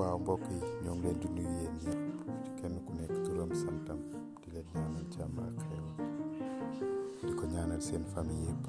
waaw mbokk yi ñoo ngi leen kenn ku nekk turam santam di leen ñaanal jàmm ak xéewal di ko seen famille yëpp.